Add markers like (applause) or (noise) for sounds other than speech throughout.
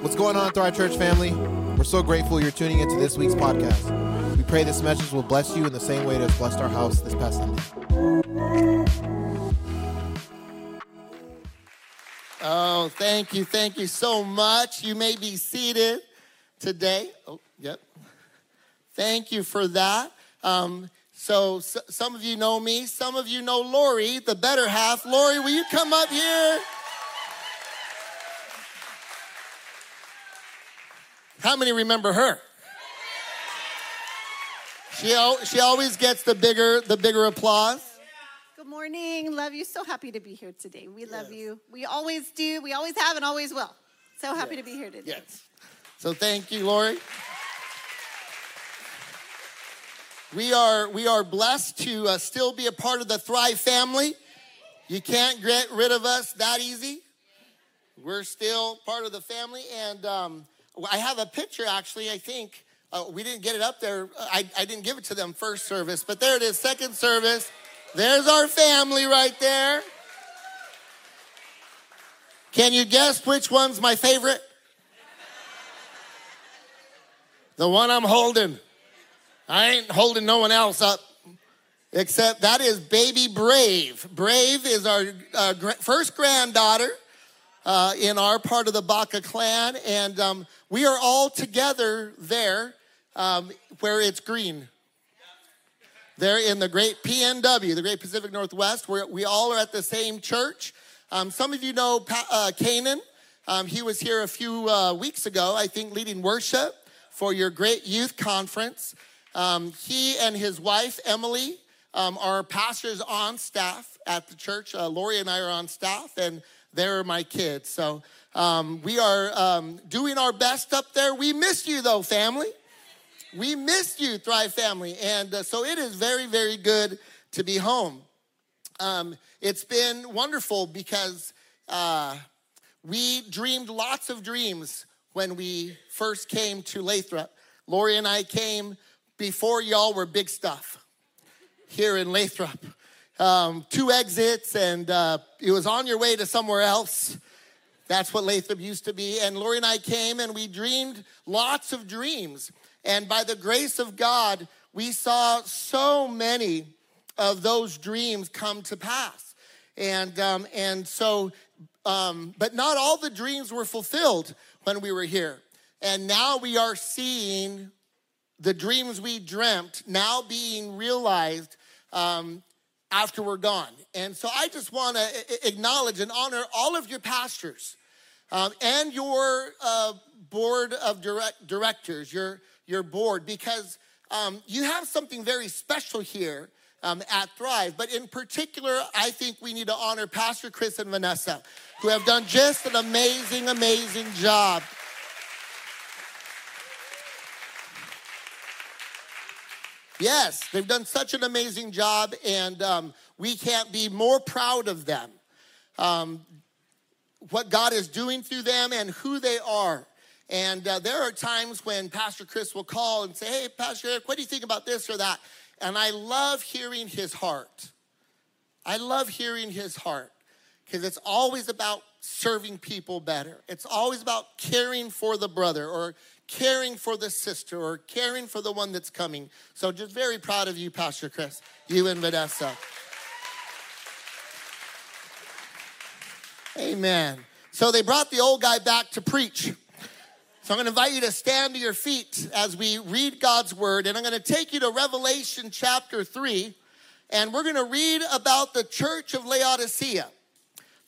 What's going on, Thrive Church family? We're so grateful you're tuning into this week's podcast. We pray this message will bless you in the same way it has blessed our house this past Sunday. Oh, thank you. Thank you so much. You may be seated today. Oh, yep. Thank you for that. Um, so, s some of you know me, some of you know Lori, the better half. Lori, will you come up here? How many remember her? She, al- she always gets the bigger the bigger applause. Good morning. Love you. So happy to be here today. We love you. We always do. We always have and always will. So happy to be here today. Yes. So thank you, Lori. We are we are blessed to uh, still be a part of the Thrive family. You can't get rid of us that easy. We're still part of the family, and um, I have a picture. Actually, I think uh, we didn't get it up there. I, I didn't give it to them first service, but there it is, second service. There's our family right there. Can you guess which one's my favorite? The one I'm holding. I ain't holding no one else up. Except that is baby Brave. Brave is our uh, first granddaughter uh, in our part of the Baca clan, and um, we are all together there um, where it's green. There in the great PNW, the Great Pacific Northwest, where we all are at the same church. Um, some of you know pa- uh, Canaan. Um, he was here a few uh, weeks ago, I think, leading worship for your great youth conference. Um, he and his wife, Emily, um, are pastors on staff at the church. Uh, Lori and I are on staff, and they're my kids. So um, we are um, doing our best up there. We miss you, though, family. We missed you, Thrive family. And uh, so it is very, very good to be home. Um, it's been wonderful because uh, we dreamed lots of dreams when we first came to Lathrop. Lori and I came before y'all were big stuff here in Lathrop. Um, two exits, and uh, it was on your way to somewhere else. That's what Lathrop used to be. And Lori and I came and we dreamed lots of dreams. And by the grace of God, we saw so many of those dreams come to pass. And, um, and so, um, but not all the dreams were fulfilled when we were here. And now we are seeing the dreams we dreamt now being realized um, after we're gone. And so I just want to acknowledge and honor all of your pastors um, and your uh, board of direct, directors, your, your board, because um, you have something very special here um, at Thrive. But in particular, I think we need to honor Pastor Chris and Vanessa, who have done just an amazing, amazing job. Yes, they've done such an amazing job, and um, we can't be more proud of them. Um, what God is doing through them and who they are. And uh, there are times when Pastor Chris will call and say, Hey, Pastor Eric, what do you think about this or that? And I love hearing his heart. I love hearing his heart because it's always about serving people better. It's always about caring for the brother or caring for the sister or caring for the one that's coming. So just very proud of you, Pastor Chris, you and Vanessa. Amen. So they brought the old guy back to preach. So I'm going to invite you to stand to your feet as we read God's word. And I'm going to take you to Revelation chapter 3. And we're going to read about the church of Laodicea.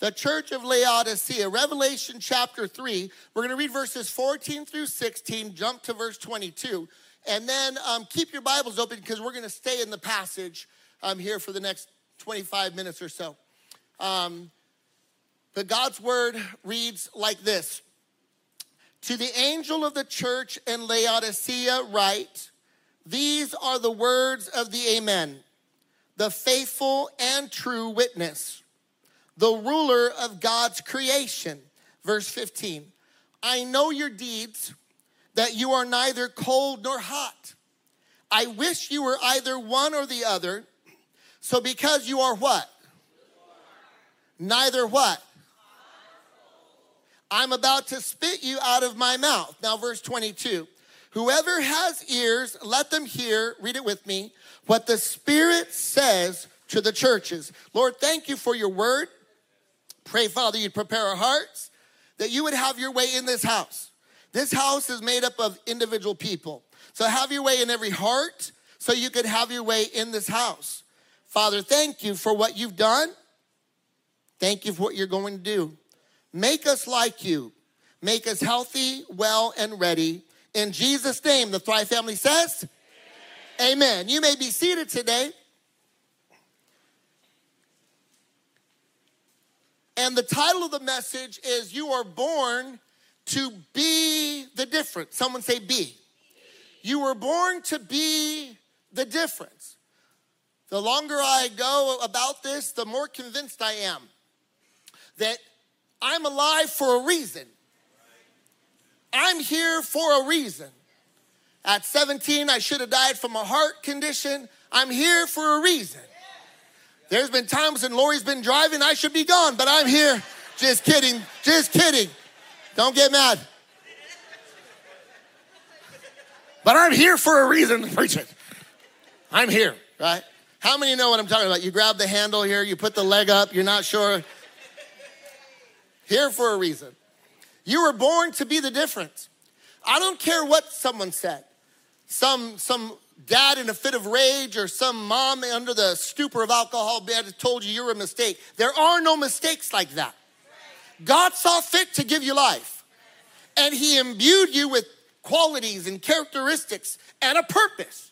The church of Laodicea, Revelation chapter 3. We're going to read verses 14 through 16, jump to verse 22. And then um, keep your Bibles open because we're going to stay in the passage um, here for the next 25 minutes or so. Um, but God's word reads like this To the angel of the church in Laodicea, write, These are the words of the Amen, the faithful and true witness, the ruler of God's creation. Verse 15 I know your deeds, that you are neither cold nor hot. I wish you were either one or the other. So because you are what? Neither what? I'm about to spit you out of my mouth. Now, verse 22. Whoever has ears, let them hear, read it with me, what the Spirit says to the churches. Lord, thank you for your word. Pray, Father, you'd prepare our hearts, that you would have your way in this house. This house is made up of individual people. So have your way in every heart so you could have your way in this house. Father, thank you for what you've done. Thank you for what you're going to do. Make us like you. Make us healthy, well, and ready. In Jesus' name, the Thrive family says, Amen. Amen. You may be seated today. And the title of the message is You Are Born to Be the Difference. Someone say, Be. You were born to be the difference. The longer I go about this, the more convinced I am that I'm alive for a reason. I'm here for a reason. At 17, I should have died from a heart condition. I'm here for a reason. There's been times when Lori's been driving, I should be gone, but I'm here. Just kidding, just kidding. Don't get mad. But I'm here for a reason, it. I'm here, right? How many know what I'm talking about? You grab the handle here, you put the leg up, you're not sure. Here for a reason. You were born to be the difference. I don't care what someone said. Some, some dad in a fit of rage or some mom under the stupor of alcohol bad told you you're a mistake. There are no mistakes like that. God saw fit to give you life, and He imbued you with qualities and characteristics and a purpose.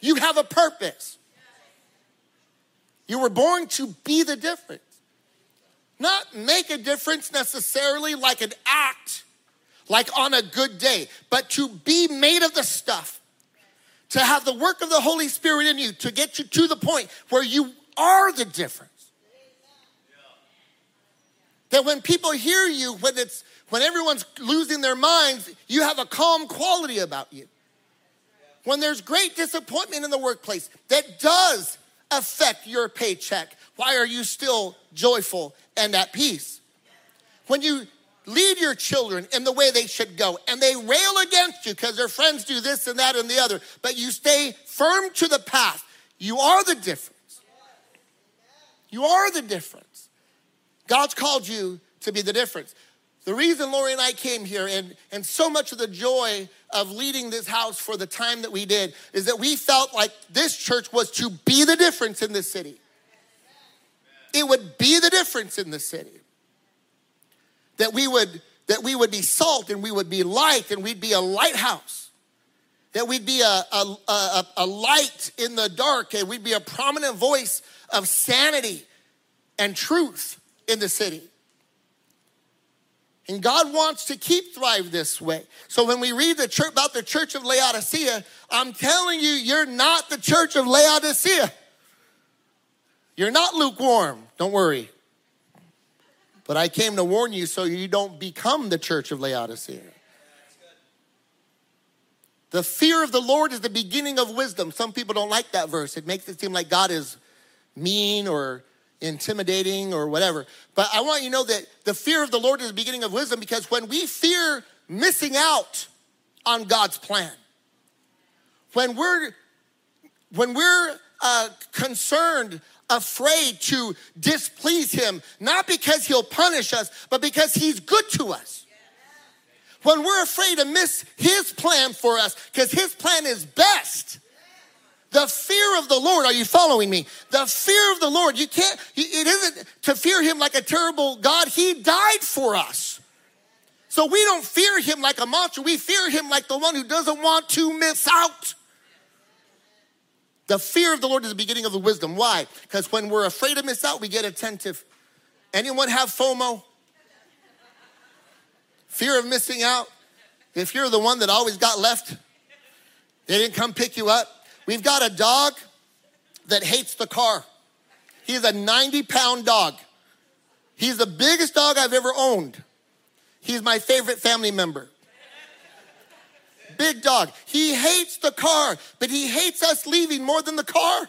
You have a purpose. You were born to be the difference. Not make a difference necessarily like an act, like on a good day, but to be made of the stuff, to have the work of the Holy Spirit in you, to get you to the point where you are the difference. That when people hear you, when it's when everyone's losing their minds, you have a calm quality about you. When there's great disappointment in the workplace that does affect your paycheck, why are you still joyful and at peace? When you lead your children in the way they should go and they rail against you because their friends do this and that and the other, but you stay firm to the path, you are the difference. You are the difference. God's called you to be the difference. The reason Lori and I came here, and, and so much of the joy of leading this house for the time that we did, is that we felt like this church was to be the difference in the city. It would be the difference in the city. That we would that we would be salt and we would be light and we'd be a lighthouse. That we'd be a, a, a, a light in the dark and we'd be a prominent voice of sanity and truth in the city. And God wants to keep Thrive this way. So when we read the church, about the church of Laodicea, I'm telling you, you're not the church of Laodicea. You're not lukewarm. Don't worry. But I came to warn you so you don't become the church of Laodicea. The fear of the Lord is the beginning of wisdom. Some people don't like that verse. It makes it seem like God is mean or intimidating or whatever. But I want you to know that the fear of the Lord is the beginning of wisdom because when we fear missing out on God's plan, when we're when we're uh, concerned, afraid to displease Him, not because He'll punish us, but because He's good to us. When we're afraid to miss His plan for us, because His plan is best the fear of the Lord, are you following me? The fear of the Lord, you can't, it isn't to fear him like a terrible God. He died for us. So we don't fear him like a monster. We fear him like the one who doesn't want to miss out. The fear of the Lord is the beginning of the wisdom. Why? Because when we're afraid to miss out, we get attentive. Anyone have FOMO? Fear of missing out? If you're the one that always got left, they didn't come pick you up. We've got a dog that hates the car. He's a 90 pound dog. He's the biggest dog I've ever owned. He's my favorite family member. Big dog. He hates the car, but he hates us leaving more than the car.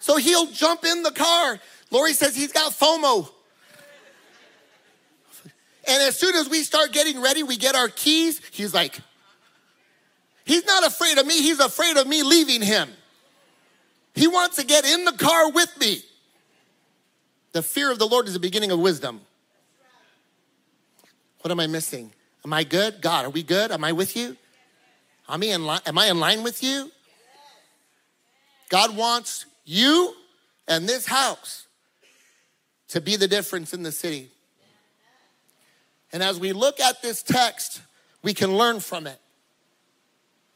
So he'll jump in the car. Lori says he's got FOMO. And as soon as we start getting ready, we get our keys. He's like, He's not afraid of me, he's afraid of me leaving him. He wants to get in the car with me. The fear of the Lord is the beginning of wisdom. What am I missing? Am I good? God, are we good? Am I with you? Am I in line, am I in line with you? God wants you and this house to be the difference in the city. And as we look at this text, we can learn from it.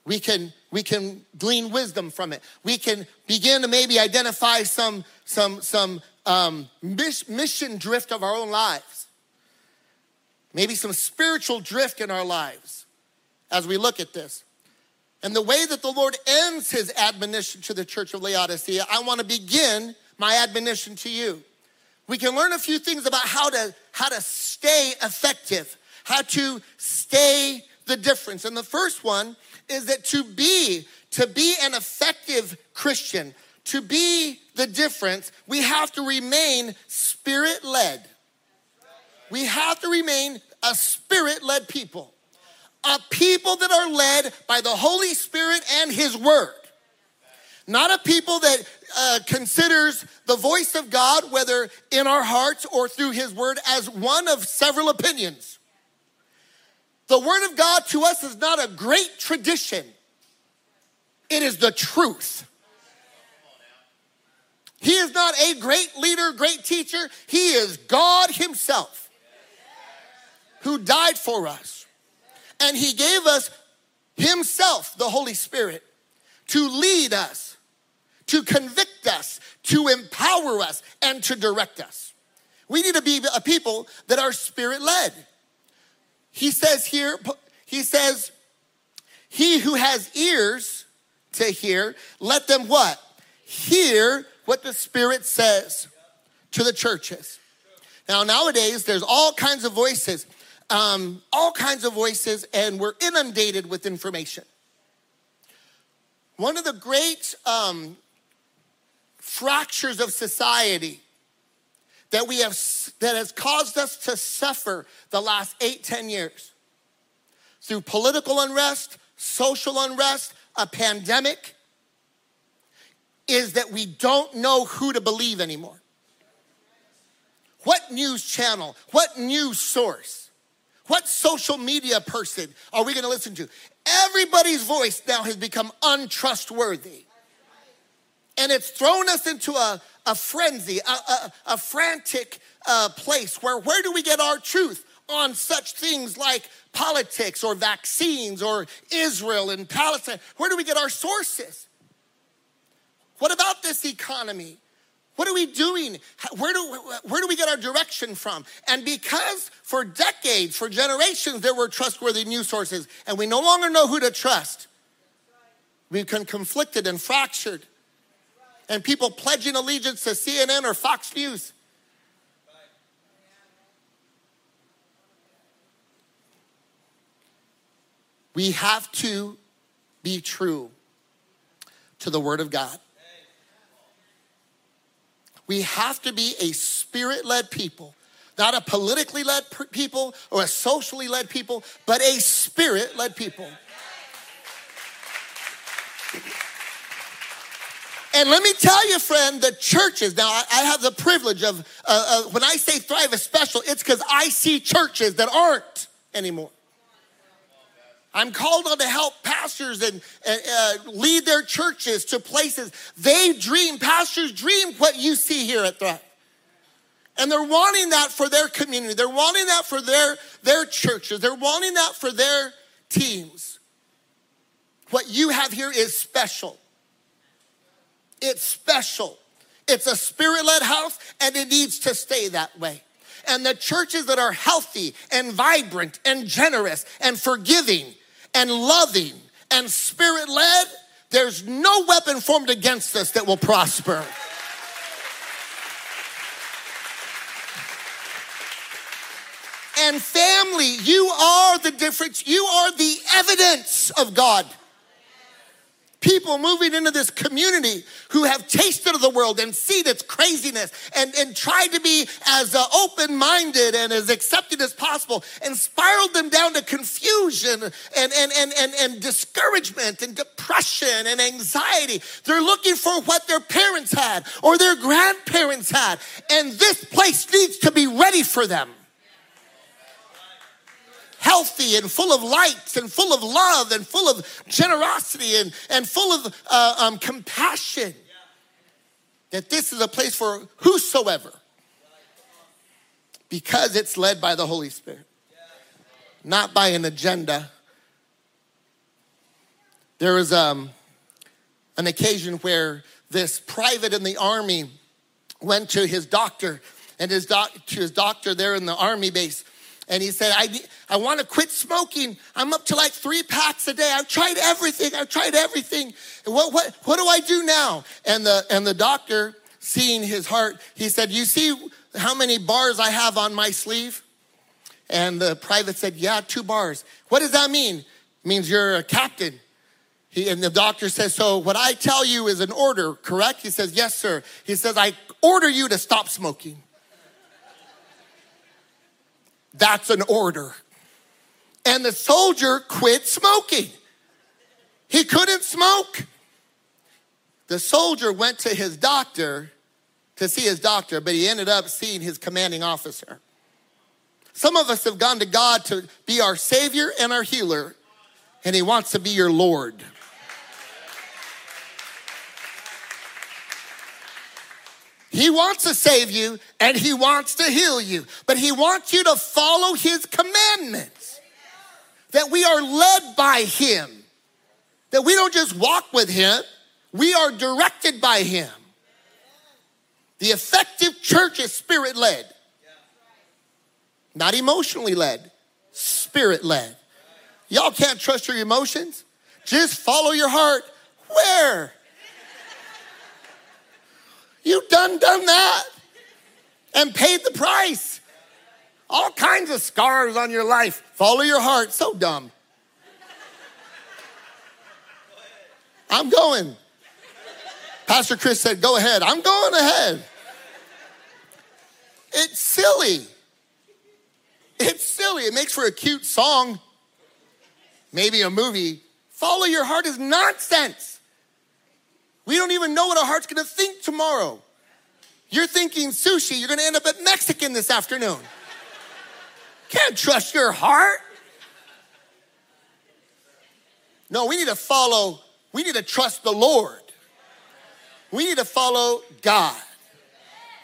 We can, we can glean wisdom from it. We can begin to maybe identify some, some, some um, mission drift of our own lives. Maybe some spiritual drift in our lives as we look at this. And the way that the Lord ends his admonition to the church of Laodicea, I want to begin my admonition to you. We can learn a few things about how to, how to stay effective, how to stay the difference. And the first one is that to be, to be an effective Christian, to be the difference, we have to remain spirit led. We have to remain a spirit led people a people that are led by the Holy Spirit and His Word. Not a people that uh, considers the voice of God, whether in our hearts or through His Word, as one of several opinions. The Word of God to us is not a great tradition, it is the truth. He is not a great leader, great teacher. He is God Himself who died for us and he gave us himself, the Holy Spirit, to lead us, to convict us, to empower us, and to direct us. We need to be a people that are spirit led. He says here, he says, he who has ears to hear, let them what? Hear what the Spirit says to the churches. Now, nowadays, there's all kinds of voices um, all kinds of voices, and we're inundated with information. One of the great um, fractures of society that we have that has caused us to suffer the last eight, ten years through political unrest, social unrest, a pandemic, is that we don't know who to believe anymore. What news channel? What news source? What social media person are we going to listen to? Everybody's voice now has become untrustworthy. And it's thrown us into a, a frenzy, a, a, a frantic uh, place where where do we get our truth on such things like politics or vaccines or Israel and Palestine? Where do we get our sources? What about this economy? What are we doing? Where do, where do we get our direction from? And because for decades, for generations, there were trustworthy news sources, and we no longer know who to trust, we become conflicted and fractured. And people pledging allegiance to CNN or Fox News. We have to be true to the Word of God. We have to be a spirit led people, not a politically led people or a socially led people, but a spirit led people. And let me tell you, friend, the churches, now I have the privilege of, uh, uh, when I say thrive is special, it's because I see churches that aren't anymore. I'm called on to help pastors and, uh, lead their churches to places they dream. Pastors dream what you see here at Thrive. And they're wanting that for their community. They're wanting that for their, their churches. They're wanting that for their teams. What you have here is special. It's special. It's a spirit led house and it needs to stay that way. And the churches that are healthy and vibrant and generous and forgiving and loving and spirit led, there's no weapon formed against us that will prosper. And family, you are the difference. You are the evidence of God. People moving into this community who have tasted of the world and seen its craziness and, and tried to be as uh, open minded and as accepting as possible and spiraled them down to confusion and, and, and, and, and discouragement and depression and anxiety. They're looking for what their parents had or their grandparents had. And this place needs to be ready for them healthy and full of light and full of love and full of generosity and, and full of uh, um, compassion. That this is a place for whosoever because it's led by the Holy Spirit, not by an agenda. There was um, an occasion where this private in the army went to his doctor and his doc- to his doctor there in the army base and he said, I, I want to quit smoking. I'm up to like three packs a day. I've tried everything. I've tried everything. What, what, what do I do now? And the, and the doctor, seeing his heart, he said, You see how many bars I have on my sleeve? And the private said, Yeah, two bars. What does that mean? It means you're a captain. He, and the doctor says, So what I tell you is an order, correct? He says, Yes, sir. He says, I order you to stop smoking. That's an order. And the soldier quit smoking. He couldn't smoke. The soldier went to his doctor to see his doctor, but he ended up seeing his commanding officer. Some of us have gone to God to be our Savior and our healer, and He wants to be your Lord. He wants to save you and he wants to heal you, but he wants you to follow his commandments. That we are led by him. That we don't just walk with him, we are directed by him. The effective church is spirit led, not emotionally led, spirit led. Y'all can't trust your emotions. Just follow your heart. Where? You done done that and paid the price. All kinds of scars on your life. Follow your heart. So dumb. I'm going. Pastor Chris said, Go ahead. I'm going ahead. It's silly. It's silly. It makes for a cute song, maybe a movie. Follow your heart is nonsense. We don't even know what our heart's gonna think tomorrow. You're thinking sushi, you're gonna end up at Mexican this afternoon. Can't trust your heart. No, we need to follow, we need to trust the Lord. We need to follow God.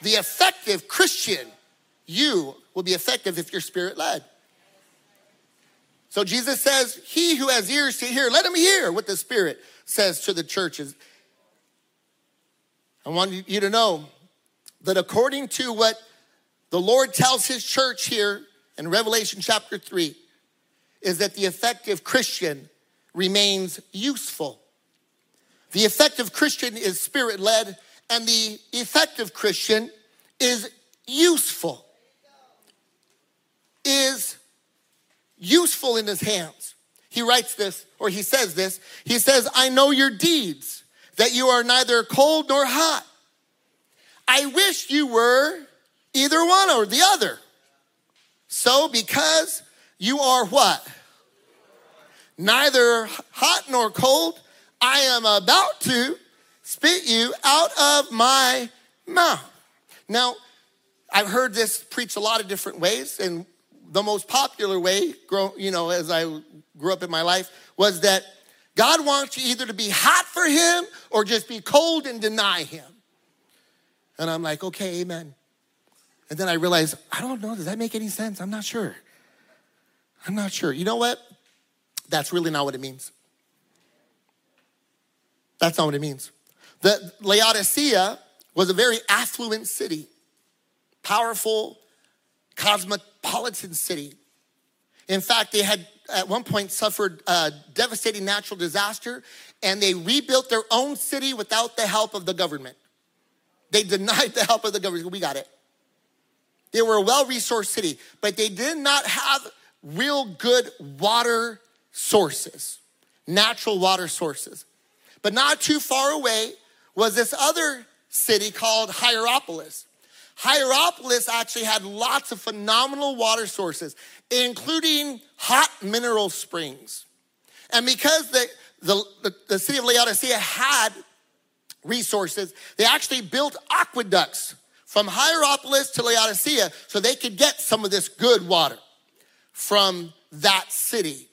The effective Christian, you will be effective if you're spirit led. So Jesus says, He who has ears to hear, let him hear what the Spirit says to the churches. I want you to know that according to what the Lord tells his church here in Revelation chapter 3, is that the effective Christian remains useful. The effective Christian is spirit led, and the effective Christian is useful. Is useful in his hands. He writes this, or he says this. He says, I know your deeds that you are neither cold nor hot. I wish you were either one or the other. So, because you are what? Neither hot nor cold, I am about to spit you out of my mouth. Now, I've heard this preached a lot of different ways, and the most popular way, you know, as I grew up in my life, was that God wants you either to be hot for Him or just be cold and deny Him. And I'm like, okay, amen. And then I realize, I don't know, does that make any sense? I'm not sure. I'm not sure. You know what? That's really not what it means. That's not what it means. The Laodicea was a very affluent city, powerful, cosmopolitan city. In fact, they had at one point suffered a devastating natural disaster and they rebuilt their own city without the help of the government. They denied (laughs) the help of the government. We got it. They were a well resourced city, but they did not have real good water sources, natural water sources. But not too far away was this other city called Hierapolis. Hierapolis actually had lots of phenomenal water sources, including hot mineral springs. And because the, the, the, city of Laodicea had resources, they actually built aqueducts from Hierapolis to Laodicea so they could get some of this good water from that city.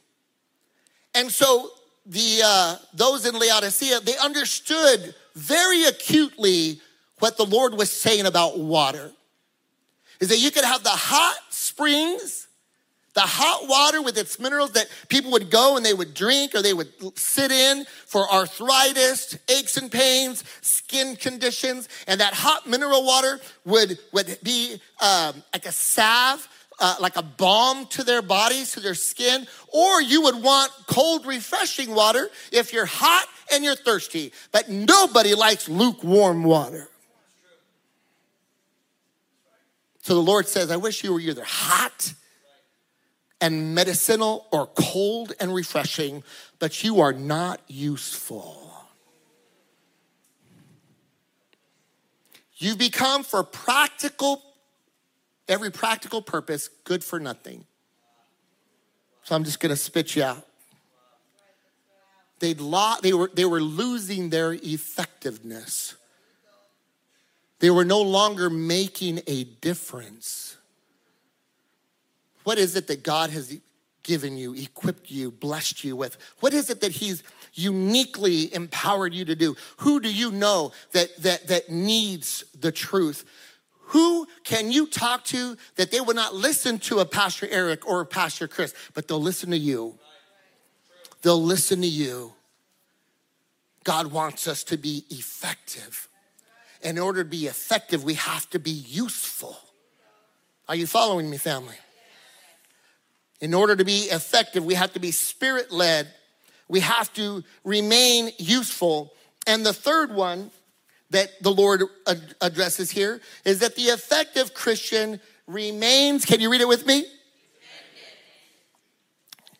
And so the uh, those in Laodicea, they understood very acutely what the Lord was saying about water. Is that you could have the hot springs, the hot water with its minerals that people would go and they would drink or they would sit in for arthritis, aches and pains, skin conditions, and that hot mineral water would, would be um, like a salve uh, like a balm to their bodies, to their skin, or you would want cold, refreshing water if you're hot and you're thirsty. But nobody likes lukewarm water. So the Lord says, I wish you were either hot and medicinal or cold and refreshing, but you are not useful. You've become for practical every practical purpose, good for nothing. So I'm just to spit you out. They'd lo- they, were, they were losing their effectiveness. They were no longer making a difference. What is it that God has given you, equipped you, blessed you with? What is it that He's uniquely empowered you to do? Who do you know that, that, that needs the truth? Who can you talk to that they will not listen to a Pastor Eric or a Pastor Chris, but they'll listen to you? They'll listen to you. God wants us to be effective. In order to be effective, we have to be useful. Are you following me, family? In order to be effective, we have to be spirit led. We have to remain useful. And the third one that the Lord addresses here is that the effective Christian remains, can you read it with me?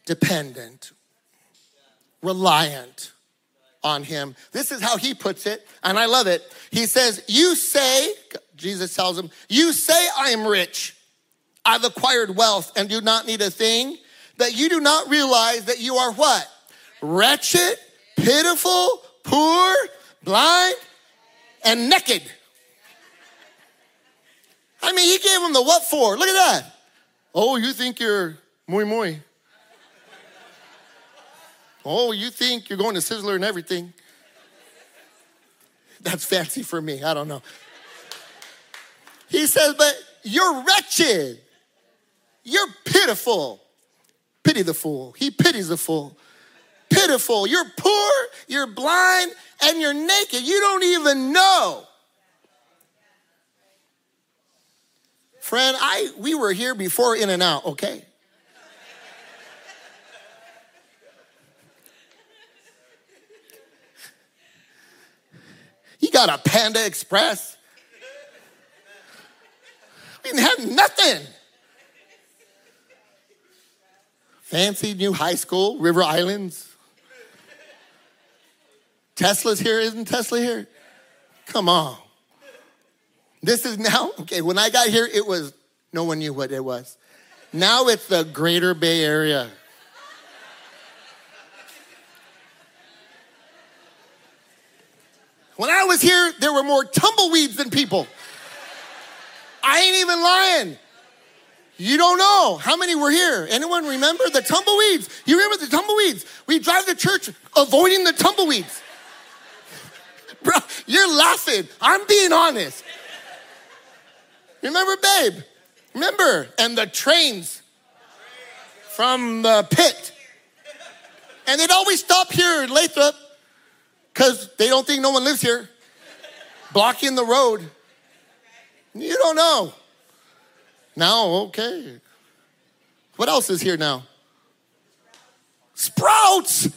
Dependent, Dependent. reliant on Him. This is how He puts it, and I love it. He says, You say, Jesus tells him, You say I am rich, I've acquired wealth and do not need a thing, but you do not realize that you are what? Wretched, pitiful, poor, blind, and naked. I mean, he gave him the what for. Look at that. Oh, you think you're muy muy. Oh, you think you're going to Sizzler and everything. That's fancy for me. I don't know. He says, but you're wretched. You're pitiful. Pity the fool. He pities the fool pitiful. You're poor, you're blind, and you're naked. You don't even know. Friend, I we were here before In and Out, okay? He got a Panda Express. We didn't have nothing. Fancy new high school, River Islands. Tesla's here, isn't Tesla here? Come on. This is now, okay, when I got here, it was, no one knew what it was. Now it's the greater Bay Area. When I was here, there were more tumbleweeds than people. I ain't even lying. You don't know how many were here. Anyone remember the tumbleweeds? You remember the tumbleweeds? We drive to church avoiding the tumbleweeds. (laughs) Bro, you're laughing. I'm being honest. Remember, babe? Remember? And the trains from the pit. And they'd always stop here Lathrop because they don't think no one lives here, blocking the road. You don't know. Now, okay. What else is here now? Sprouts.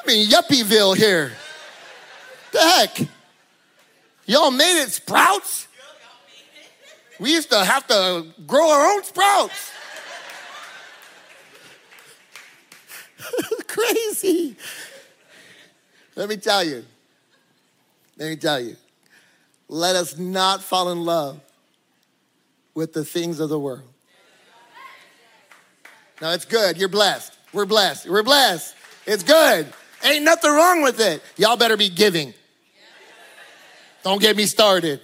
I mean, Yuppieville here. The heck? Y'all made it sprouts? We used to have to grow our own sprouts. (laughs) Crazy. Let me tell you. Let me tell you. Let us not fall in love with the things of the world. No, it's good. You're blessed. We're blessed. We're blessed. It's good. Ain't nothing wrong with it. Y'all better be giving. Don't get me started.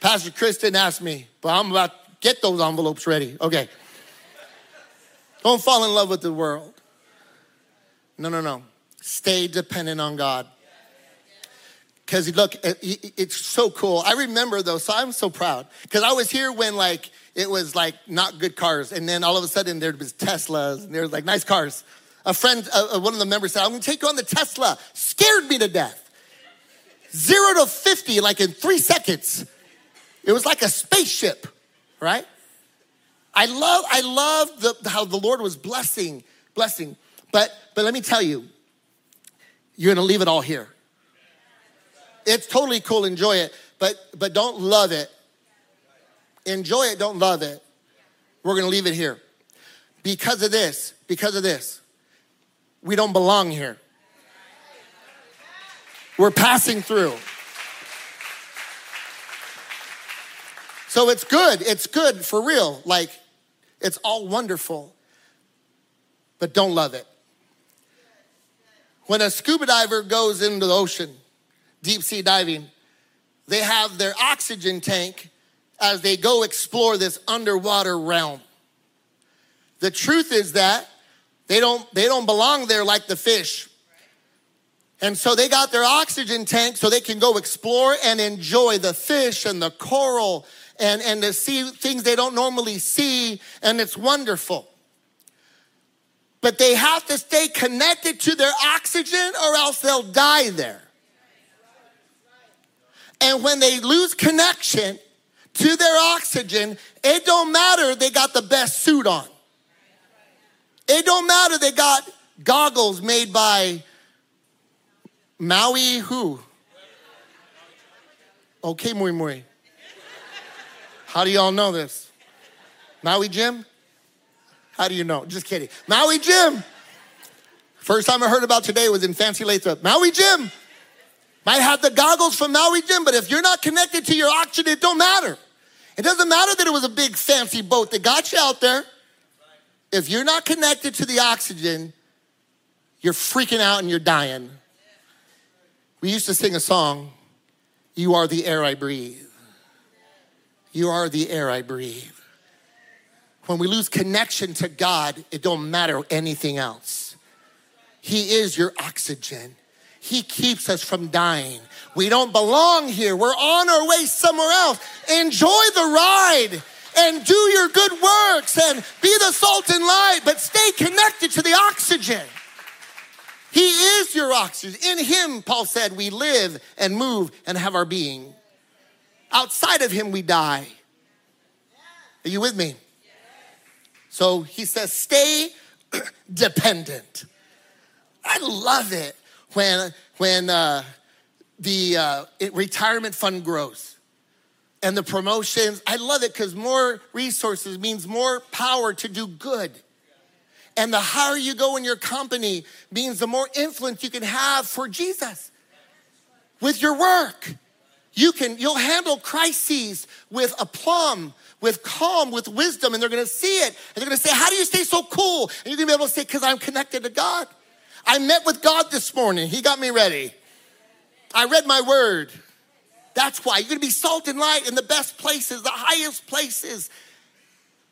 Pastor Kristen asked me, but I'm about to get those envelopes ready. Okay. Don't fall in love with the world. No, no, no. Stay dependent on God. Because look, it's so cool. I remember though, so I'm so proud. Because I was here when like it was like not good cars, and then all of a sudden there was Teslas, and there was like nice cars. A friend, uh, one of the members said, "I'm going to take you on the Tesla." Scared me to death. Zero to fifty like in three seconds. It was like a spaceship, right? I love, I love the, how the Lord was blessing, blessing. But but let me tell you, you're going to leave it all here. It's totally cool, enjoy it, but but don't love it. Enjoy it, don't love it. We're gonna leave it here. Because of this, because of this, we don't belong here. We're passing through. So it's good. It's good for real. Like, it's all wonderful, but don't love it. When a scuba diver goes into the ocean, deep sea diving, they have their oxygen tank as they go explore this underwater realm. The truth is that they don't, they don't belong there like the fish. And so they got their oxygen tank so they can go explore and enjoy the fish and the coral and, and to see things they don't normally see, and it's wonderful. But they have to stay connected to their oxygen or else they'll die there. And when they lose connection to their oxygen, it don't matter they got the best suit on. It don't matter they got goggles made by Maui who? Okay, muy muy. How do y'all know this? Maui Jim? How do you know? Just kidding. Maui Jim. First time I heard about today was in Fancy Lathrop. Maui Jim. Might have the goggles from Maui Jim, but if you're not connected to your oxygen, it don't matter. It doesn't matter that it was a big fancy boat that got you out there. If you're not connected to the oxygen, you're freaking out and you're dying. We used to sing a song, You Are the Air I Breathe. You are the air I breathe. When we lose connection to God, it don't matter anything else. He is your oxygen. He keeps us from dying. We don't belong here. We're on our way somewhere else. Enjoy the ride and do your good works and be the salt and light, but stay connected to the oxygen. He is your oxygen. In Him, Paul said, we live and move and have our being. Outside of Him, we die. Are you with me? So he says, stay (clears throat) dependent. I love it when, when uh, the uh, retirement fund grows and the promotions. I love it because more resources means more power to do good. And the higher you go in your company means the more influence you can have for Jesus with your work. You can, you'll handle crises with aplomb, with calm, with wisdom, and they're gonna see it. And they're gonna say, How do you stay so cool? And you're gonna be able to say, Because I'm connected to God. I met with God this morning. He got me ready. I read my word. That's why you're gonna be salt and light in the best places, the highest places,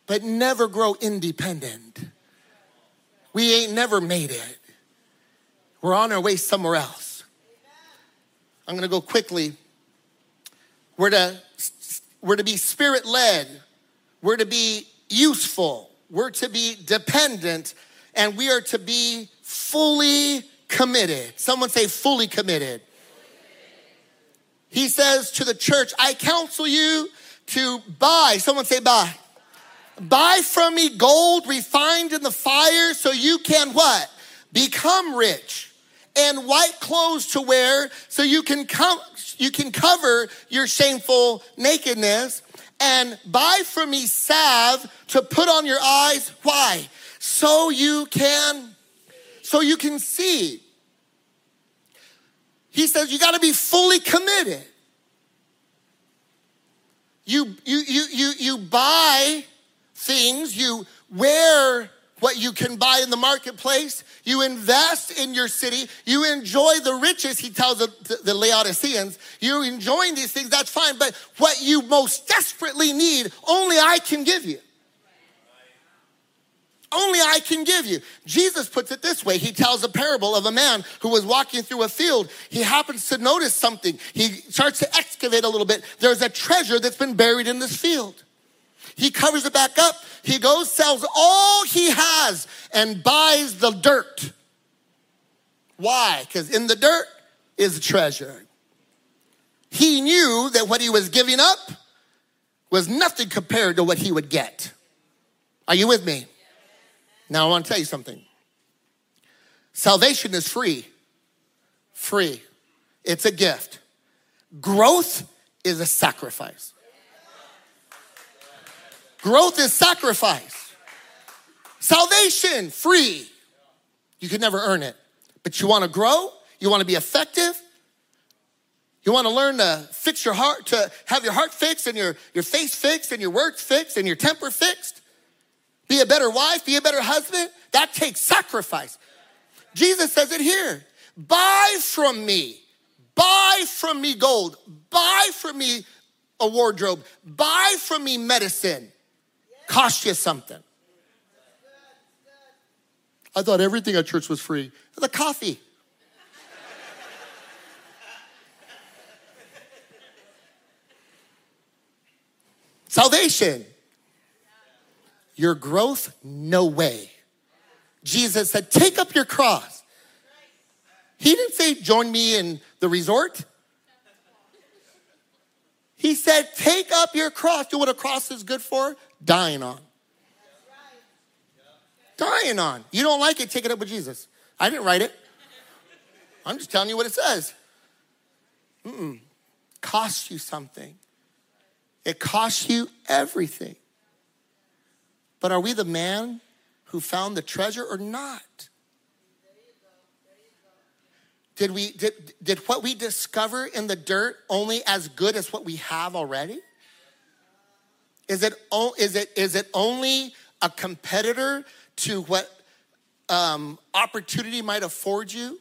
but never grow independent. We ain't never made it. We're on our way somewhere else. I'm gonna go quickly. We're to, we're to be spirit led, we're to be useful, we're to be dependent, and we are to be fully committed. Someone say, fully committed. He says to the church, I counsel you to buy. Someone say, buy. Buy from me gold refined in the fire so you can what? Become rich. And white clothes to wear so you can come, you can cover your shameful nakedness. And buy for me salve to put on your eyes. Why? So you can so you can see. He says you got to be fully committed. You, you, you, you, you buy things, you wear what you can buy in the marketplace, you invest in your city, you enjoy the riches, he tells the, the Laodiceans, you're enjoying these things, that's fine, but what you most desperately need, only I can give you only I can give you. Jesus puts it this way. He tells a parable of a man who was walking through a field. He happens to notice something. He starts to excavate a little bit. There's a treasure that's been buried in this field. He covers it back up. He goes, sells all he has, and buys the dirt. Why? Because in the dirt is treasure. He knew that what he was giving up was nothing compared to what he would get. Are you with me? Now, I want to tell you something. Salvation is free. Free. It's a gift. Growth is a sacrifice. Growth is sacrifice. Salvation, free. You can never earn it. But you want to grow, you want to be effective, you want to learn to fix your heart, to have your heart fixed and your, your face fixed and your words fixed and your temper fixed be a better wife, be a better husband. That takes sacrifice. Jesus says it here buy from me, buy from me gold, buy from me a wardrobe, buy from me medicine. Cost you something. I thought everything at church was free. The coffee. Salvation. Your growth, no way. Jesus said, Take up your cross. He didn't say, Join me in the resort. He said, Take up your cross. Do you know what a cross is good for? Dying on. Dying on. You don't like it, take it up with Jesus. I didn't write it. I'm just telling you what it says. Mm-mm. Costs you something. It costs you everything. But are we the man who found the treasure or not? Did, we, did, did what we discover in the dirt only as good as what we have already? Is it, is it, is it only a competitor to what um, opportunity might afford you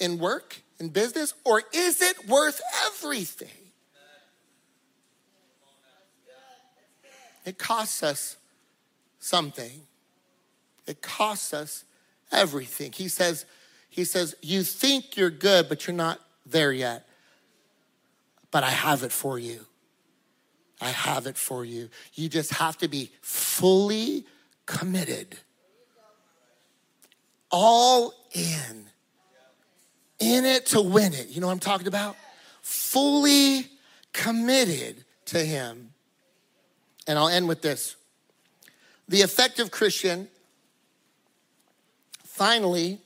in work, in business, or is it worth everything? It costs us something. It costs us everything. He says, he says, you think you're good, but you're not there yet. But I have it for you. I have it for you. You just have to be fully committed. All in. In it to win it. You know what I'm talking about? Fully committed to Him. And I'll end with this. The effective Christian finally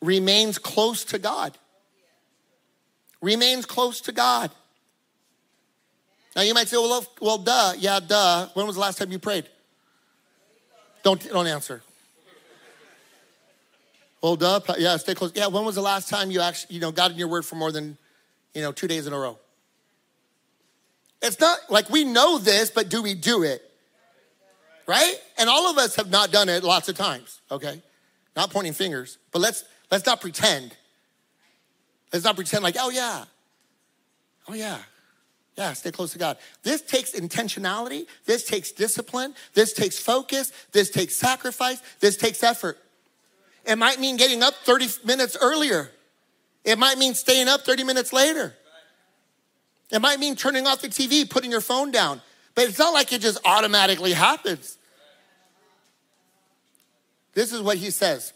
remains close to God. Remains close to God. Now you might say, well, well, duh, yeah, duh. When was the last time you prayed? Don't, don't answer. Well, duh, yeah, stay close. Yeah, when was the last time you actually, you know, got in your word for more than, you know, two days in a row? It's not like we know this, but do we do it? right? And all of us have not done it lots of times, okay? Not pointing fingers, but let's let's not pretend. Let's not pretend like, oh yeah. Oh yeah. Yeah, stay close to God. This takes intentionality, this takes discipline, this takes focus, this takes sacrifice, this takes effort. It might mean getting up 30 minutes earlier. It might mean staying up 30 minutes later. It might mean turning off the TV, putting your phone down. But it's not like it just automatically happens. This is what he says.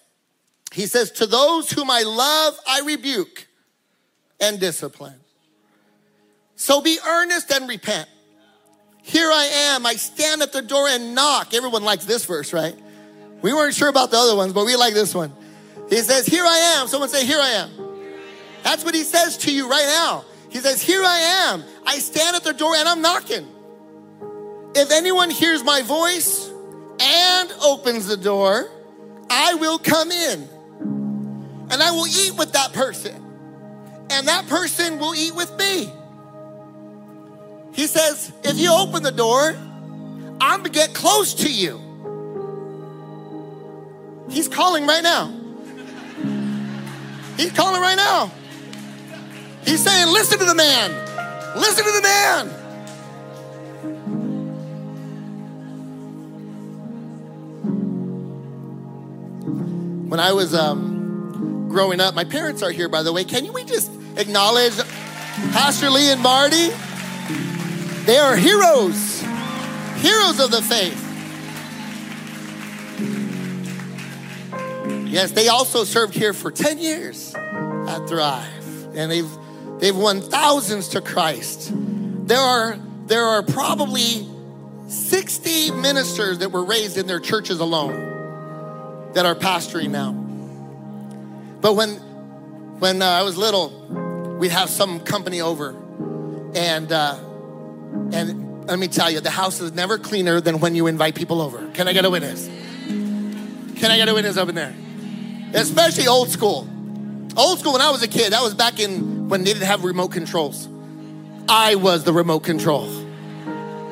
He says, To those whom I love, I rebuke and discipline. So be earnest and repent. Here I am. I stand at the door and knock. Everyone likes this verse, right? We weren't sure about the other ones, but we like this one. He says, Here I am. Someone say, Here I am. That's what he says to you right now. He says, Here I am. I stand at the door and I'm knocking. If anyone hears my voice and opens the door, I will come in and I will eat with that person, and that person will eat with me. He says, if you open the door, I'm to get close to you. He's calling right now. He's calling right now. He's saying, listen to the man. Listen to the man. When I was um, growing up, my parents are here, by the way. Can we just acknowledge Pastor Lee and Marty? They are heroes, heroes of the faith. Yes, they also served here for 10 years at Thrive, and they've they've won thousands to Christ. There are there are probably 60 ministers that were raised in their churches alone that are pastoring now. But when when uh, I was little, we'd have some company over, and uh, and let me tell you, the house is never cleaner than when you invite people over. Can I get a witness? Can I get a witness up in there? Especially old school. Old school, when I was a kid, that was back in when they didn't have remote controls. I was the remote control.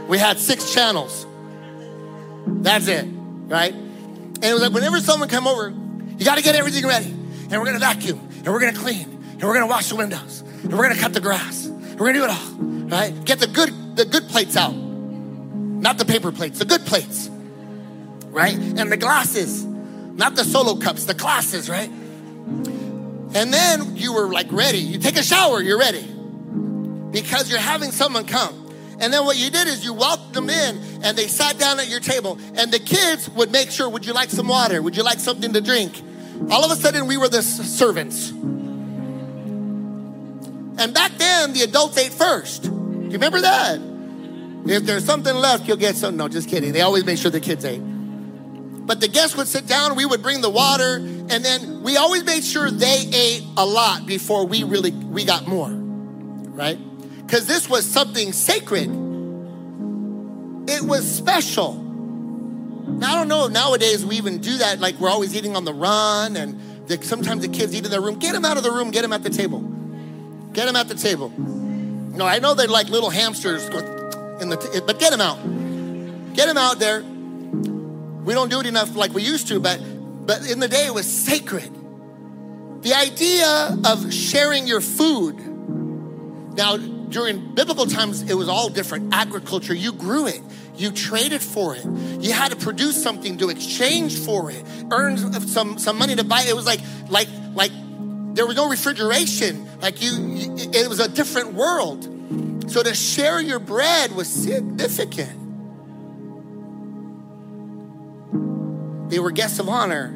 We had six channels. That's it, right? And it was like whenever someone come over, you got to get everything ready. And we're to vacuum, and we're to clean, and we're to wash the windows, and we're to cut the grass. And we're to do it all, right? Get the good the good plates out. Not the paper plates, the good plates. Right? And the glasses not the solo cups, the glasses, right? And then you were like ready. You take a shower, you're ready. Because you're having someone come. And then what you did is you welcomed them in and they sat down at your table. And the kids would make sure, would you like some water? Would you like something to drink? All of a sudden, we were the servants. And back then, the adults ate first. Do you remember that? If there's something left, you'll get some. No, just kidding. They always make sure the kids ate. But the guests would sit down, we would bring the water, and then we always made sure they ate a lot before we really we got more. Right? Cuz this was something sacred. It was special. Now I don't know nowadays we even do that like we're always eating on the run and the, sometimes the kids eat in their room. Get them out of the room, get them at the table. Get them at the table. No, I know they're like little hamsters in the t- but get them out. Get them out there we don't do it enough like we used to, but but in the day it was sacred. The idea of sharing your food. Now, during biblical times, it was all different. Agriculture, you grew it, you traded for it, you had to produce something to exchange for it, earn some some money to buy. It was like like like there was no refrigeration. Like you, it was a different world. So to share your bread was significant. They were guests of honor.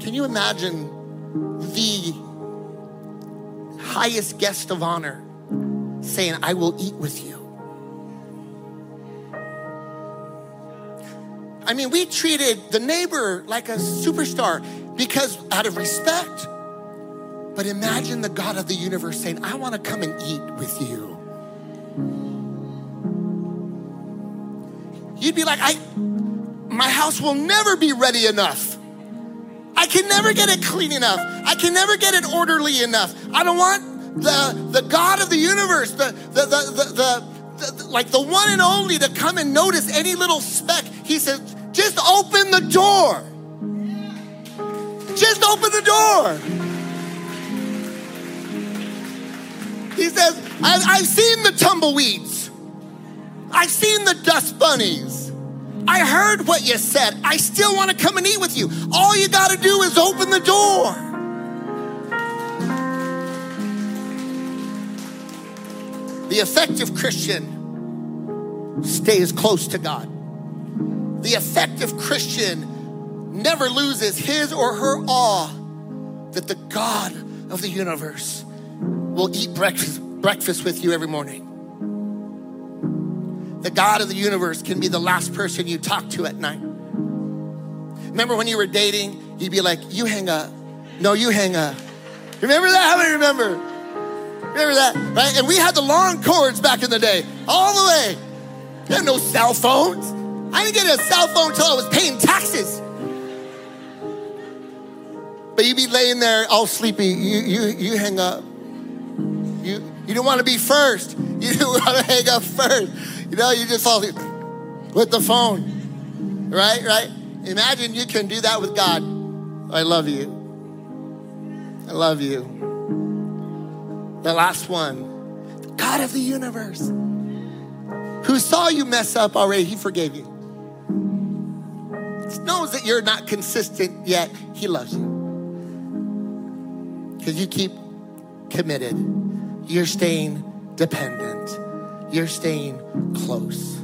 Can you imagine the highest guest of honor saying, I will eat with you? I mean, we treated the neighbor like a superstar because out of respect. But imagine the God of the universe saying, I want to come and eat with you. You'd be like, I, my house will never be ready enough. I can never get it clean enough. I can never get it orderly enough. I don't want the, the God of the universe, the, the, the, the, the like the one and only to come and notice any little speck. He says, just open the door. Just open the door. He says, I've, I've seen the tumbleweeds. I've seen the dust bunnies. I heard what you said. I still want to come and eat with you. All you got to do is open the door. The effective Christian stays close to God. The effective Christian never loses his or her awe that the God of the universe will eat breakfast, breakfast with you every morning the God of the universe can be the last person you talk to at night. Remember when you were dating, you'd be like, you hang up. No, you hang up. Remember that? How many remember? Remember that? Right? And we had the long cords back in the day, all the way. There had no cell phones. I didn't get a cell phone until I was paying taxes. but you'd be laying there all sleepy. You, you, you hang up. You, don't want to be first. (laughs) You don't want to hang up first. You know, you just fall with the phone. Right, right? Imagine you can do that with God. I love you. I love you. The last one, God of the universe, who saw you mess up already, he forgave you. Knows that you're not consistent yet, he loves you. Because you keep committed, you're staying dependent, you're staying close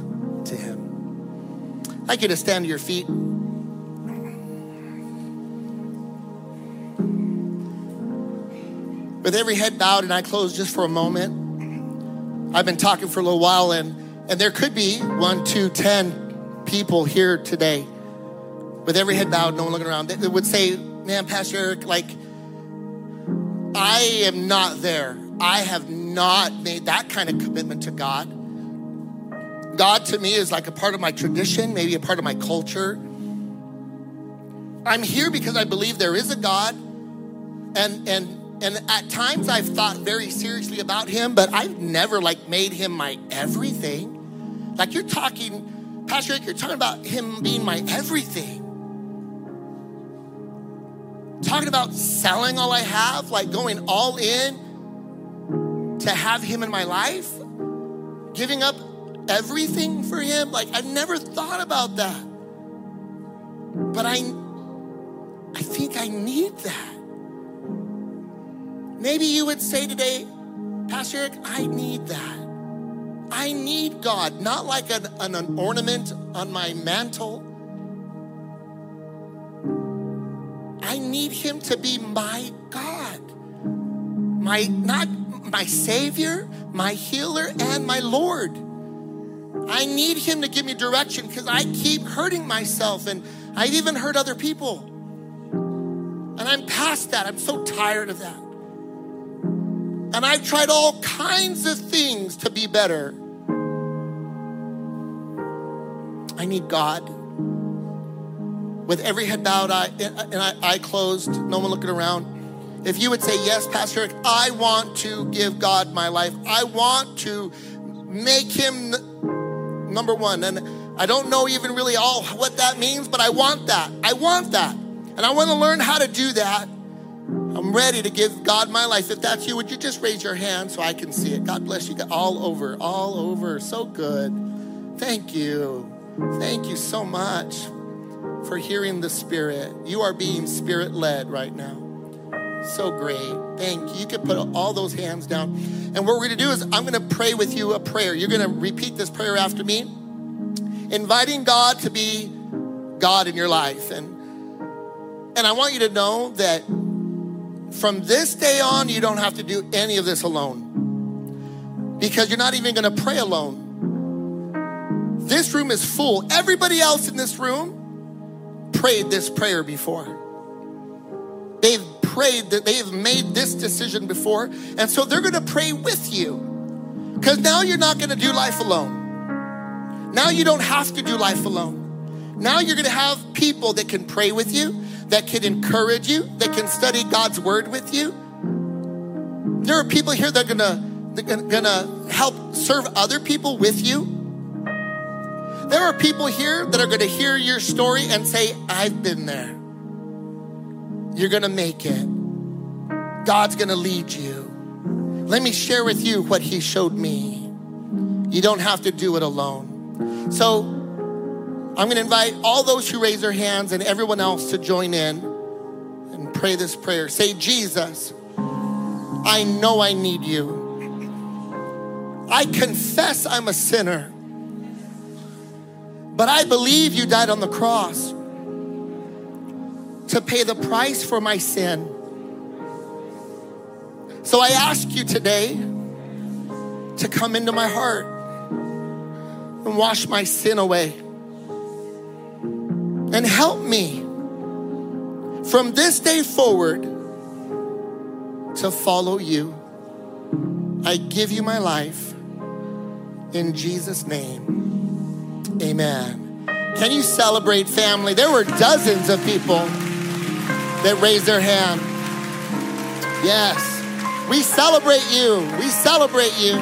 to him. I'd like you to stand to your feet. with every head bowed and I close just for a moment. I've been talking for a little while, and, and there could be one, two, ten people here today with every head bowed, no one looking around, that would say, Man, Pastor Eric, like, I am not there. I have not made that kind of commitment to God. God to me is like a part of my tradition, maybe a part of my culture. I'm here because I believe there is a God and and and at times I've thought very seriously about him, but I've never like made him my everything. Like you're talking, Pastor Eric, you're talking about him being my everything. Talking about selling all I have, like going all in to have him in my life, giving up everything for him. Like I've never thought about that. But I I think I need that. Maybe you would say today, Pastor Eric, I need that. I need God, not like an, an, an ornament on my mantle. I need Him to be my God, my not my Savior, my healer, and my Lord. I need Him to give me direction because I keep hurting myself and I've even hurt other people. And I'm past that. I'm so tired of that. And I've tried all kinds of things to be better. I need God. With every head bowed and I closed, no one looking around. If you would say, Yes, Pastor Eric, I want to give God my life. I want to make him number one. And I don't know even really all what that means, but I want that. I want that. And I want to learn how to do that. I'm ready to give God my life. If that's you, would you just raise your hand so I can see it? God bless you. All over, all over. So good. Thank you. Thank you so much for hearing the Spirit. You are being Spirit led right now. So great. Thank you. You can put all those hands down. And what we're going to do is, I'm going to pray with you a prayer. You're going to repeat this prayer after me, inviting God to be God in your life. And, and I want you to know that from this day on, you don't have to do any of this alone because you're not even going to pray alone. This room is full. Everybody else in this room prayed this prayer before. They've prayed that they've made this decision before, and so they're going to pray with you because now you're not going to do life alone. Now you don't have to do life alone. Now you're going to have people that can pray with you that can encourage you, that can study God's word with you. There are people here that are gonna, that gonna help serve other people with you. There are people here that are gonna hear your story and say, I've been there. You're gonna make it. God's gonna lead you. Let me share with you what He showed me. You don't have to do it alone. So, I'm going to invite all those who raise their hands and everyone else to join in and pray this prayer. Say, Jesus, I know I need you. I confess I'm a sinner, but I believe you died on the cross to pay the price for my sin. So I ask you today to come into my heart and wash my sin away and help me from this day forward to follow you. I give you my life in Jesus' name. Amen. Can you celebrate family? There were dozens of people. That raised their hand. Yes. We celebrate you. We celebrate you.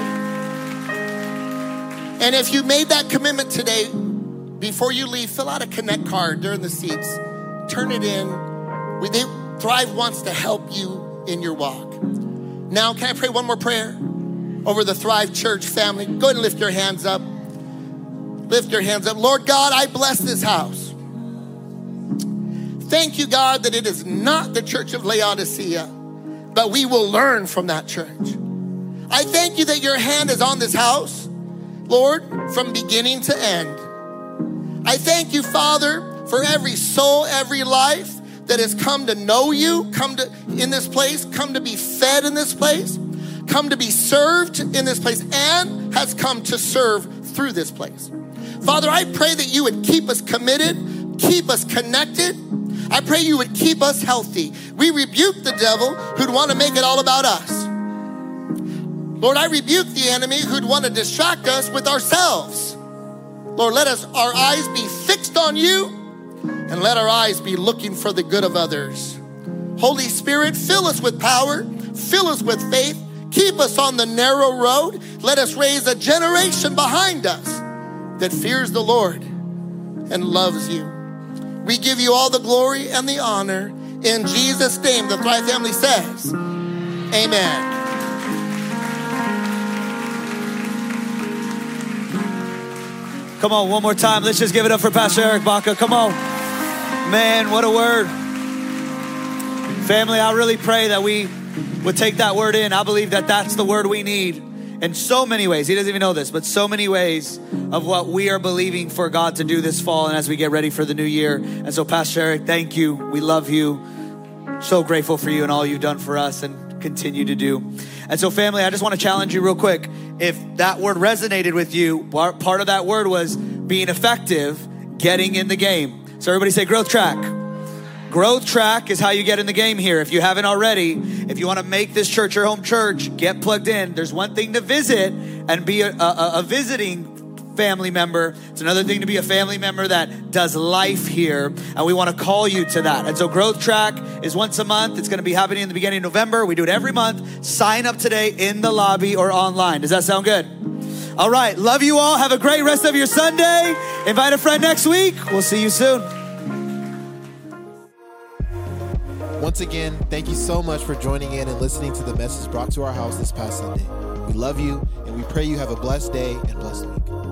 And if you made that commitment today, before you leave, fill out a connect card during the seats. Turn it in. We, they, Thrive wants to help you in your walk. Now, can I pray one more prayer over the Thrive Church family? Go ahead and lift your hands up. Lift your hands up. Lord God, I bless this house. Thank you, God, that it is not the church of Laodicea, but we will learn from that church. I thank you that your hand is on this house, Lord, from beginning to end. I thank you, Father, for every soul, every life that has come to know you, come to in this place, come to be fed in this place, come to be served in this place, and has come to serve through this place. Father, I pray that you would keep us committed, keep us connected. I pray you would keep us healthy. We rebuke the devil who'd want to make it all about us. Lord, I rebuke the enemy who'd want to distract us with ourselves. Lord, let us our eyes be fixed on you and let our eyes be looking for the good of others. Holy Spirit, fill us with power, fill us with faith, keep us on the narrow road. Let us raise a generation behind us that fears the Lord and loves you. We give you all the glory and the honor. In Jesus' name, the Thrive family says, Amen. Come on, one more time. Let's just give it up for Pastor Eric Baca. Come on. Man, what a word. Family, I really pray that we would take that word in. I believe that that's the word we need in so many ways. He doesn't even know this, but so many ways of what we are believing for God to do this fall and as we get ready for the new year. And so, Pastor Eric, thank you. We love you. So grateful for you and all you've done for us and continue to do. And so, family, I just want to challenge you real quick. If that word resonated with you, part of that word was being effective, getting in the game. So, everybody say growth track. Growth track is how you get in the game here. If you haven't already, if you want to make this church your home church, get plugged in. There's one thing to visit and be a, a, a visiting family member. It's another thing to be a family member that does life here, and we want to call you to that. And so, Growth Track is once a month. It's going to be happening in the beginning of November. We do it every month. Sign up today in the lobby or online. Does that sound good? All right. Love you all. Have a great rest of your Sunday. Invite a friend next week. We'll see you soon. Once again, thank you so much for joining in and listening to the message brought to our house this past Sunday. We love you and we pray you have a blessed day and blessed week.